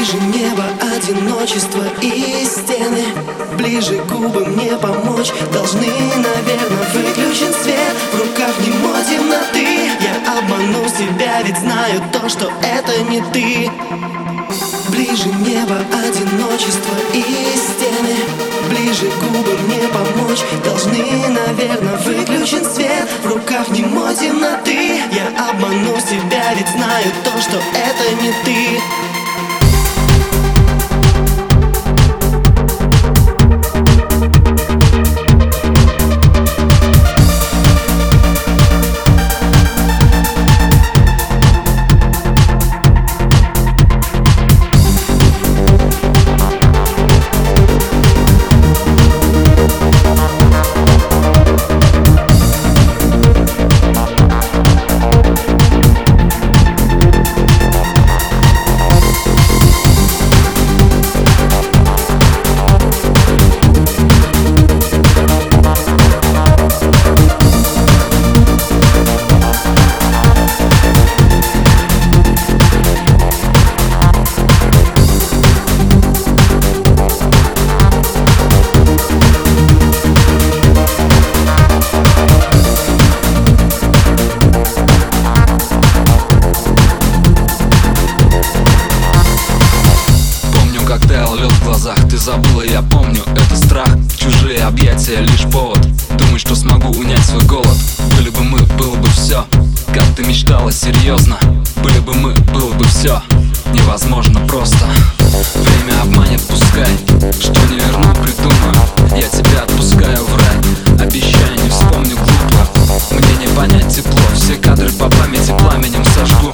Ближе небо, одиночество и стены. Ближе губы мне помочь Должны, наверное, выключен свет. В руках не мой темноты. Я обману себя, ведь знаю то, что это не ты. Ближе небо, одиночество и стены. Ближе губы мне помочь Должны, наверное, выключен свет. В руках не мой темноты. Я обману себя, ведь знаю то, что это не ты глазах Ты забыла, я помню, это страх. Чужие объятия лишь повод. Думаешь, что смогу унять свой голод. Были бы мы, было бы все Как ты мечтала, серьезно Были бы мы, было бы все Невозможно просто. Время обманет, пускай. Что не верну, придумаю. Я тебя отпускаю в рай. Обещаю, не вспомню глупо. Мне не понять тепло. Все кадры по памяти пламенем сожгу